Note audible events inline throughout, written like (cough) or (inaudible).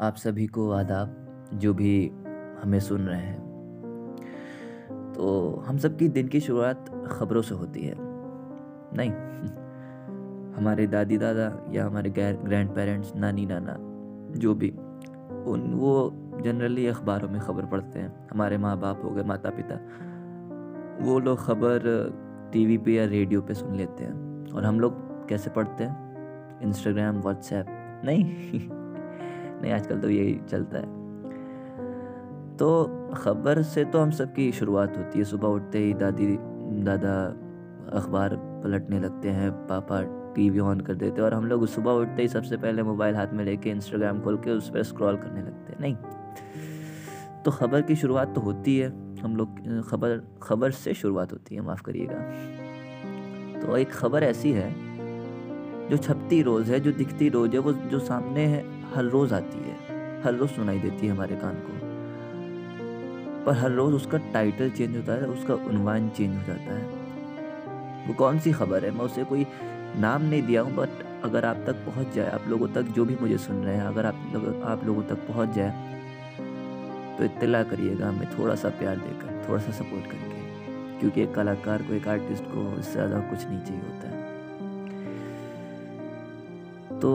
आप सभी को आदाब, जो भी हमें सुन रहे हैं। तो हम सब की दिन की शुरुआत ख़बरों से होती है। नहीं, (laughs) हमारे दादी दादा या हमारे ग्रैंड पेरेंट्स नानी नाना, जो भी, उन, वो जनरली अखबारों में ख़बर पढ़ते हैं। हमारे माँ बाप हो गए माता पिता वो लोग ख़बर टीवी पे या रेडियो पे सुन लेते हैं। और हम लोग कैसे पढ़ते हैं? इंस्टाग्राम व्हाट्सएप नहीं। (laughs) नहीं, आजकल तो यही चलता है। तो ख़बर से तो हम सबकी शुरुआत होती है। सुबह उठते ही दादी, दादा अखबार पलटने लगते हैं, पापा टीवी ऑन कर देते हैं और हम लोग सुबह उठते ही सबसे पहले मोबाइल हाथ में लेके इंस्टाग्राम खोल के उस पर स्क्रॉल करने लगते हैं, नहीं? तो ख़बर की शुरुआत तो होती है। हम लोग, खबर खबर से शुरुआत होती है, माफ़ करिएगा। तो एक खबर ऐसी है जो छपती रोज़ है, जो दिखती रोज़ है, वो जो सामने है, हर रोज़ आती है। हर रोज़ सुनाई देती है हमारे कान को। पर हर रोज़ उसका टाइटल चेंज होता है, उसका उनवान चेंज हो जाता है। वो कौन सी खबर है? मैं उसे कोई नाम नहीं दिया हूँ बट अगर आप तक पहुँच जाए, आप लोगों तक जो भी मुझे सुन रहे हैं, अगर आप लोग, आप लोगों तक पहुँच जाए तो इत्तला करिएगा हमें थोड़ा सा प्यार देकर थोड़ा सा सपोर्ट करके। क्योंकि एक कलाकार को, एक आर्टिस्ट को इससे ज़्यादा कुछ नहीं चाहिए होता है। तो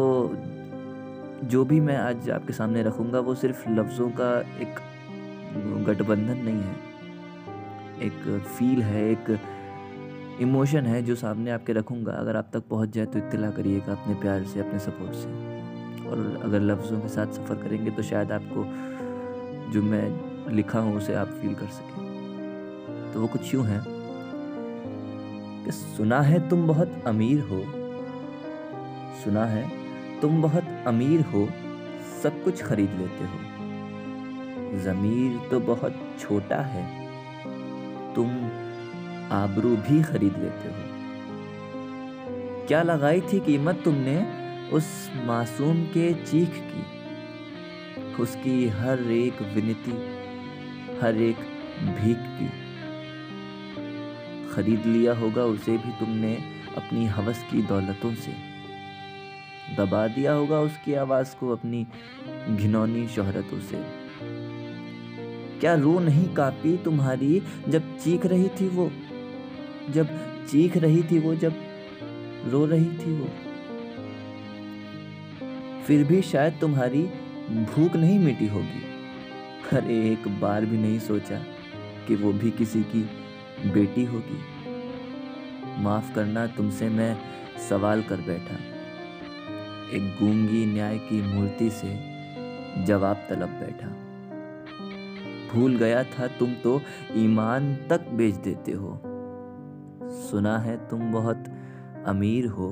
जो भी मैं आज आपके सामने रखूँगा, वो सिर्फ़ लफ्ज़ों का एक गठबंधन नहीं है। एक फील है, एक इमोशन है जो सामने आपके रखूँगा। अगर आप तक पहुँच जाए तो इत्तला करिएगा अपने प्यार से, अपने सपोर्ट से। और अगर लफ्ज़ों के साथ सफ़र करेंगे तो शायद आपको जो मैं लिखा हूँ, उसे आप फील कर सकें। तो वो कुछ यूँ है कि, सुना है तुम बहुत अमीर हो सुना है, तुम बहुत अमीर हो, सब कुछ खरीद लेते हो। ज़मीर तो बहुत छोटा है, तुम आबरू भी खरीद लेते हो। क्या लगाई थी कीमत तुमने उस मासूम के चीख की? उसकी हर एक विनती, हर एक भीख की। खरीद लिया होगा उसे भी तुमने अपनी हवस की दौलतों से। दबा दिया होगा उसकी आवाज़ को अपनी घिनौनी शोहरतों से। क्या रो नहीं कापी तुम्हारी जब चीख रही थी वो? जब चीख रही थी वो, जब रो रही थी वो। फिर भी शायद तुम्हारी भूख नहीं मिटी होगी। अरे, एक बार भी नहीं सोचा कि वो भी किसी की बेटी होगी। माफ़ करना, तुमसे मैं सवाल कर बैठा। एक गूँगी न्याय की मूर्ति से जवाब तलब बैठा। भूल गया था तुम तो ईमान तक बेच देते हो। सुना है तुम बहुत अमीर हो,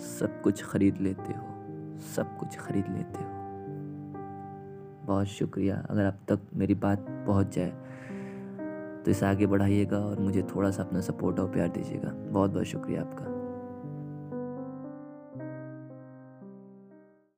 सब कुछ खरीद लेते हो, सब कुछ खरीद लेते हो। बहुत शुक्रिया, अगर अब तक मेरी बात पहुँच जाए तो इसे आगे बढ़ाइएगा और मुझे थोड़ा सा अपना सपोर्ट और प्यार दीजिएगा। बहुत बहुत शुक्रिया आपका।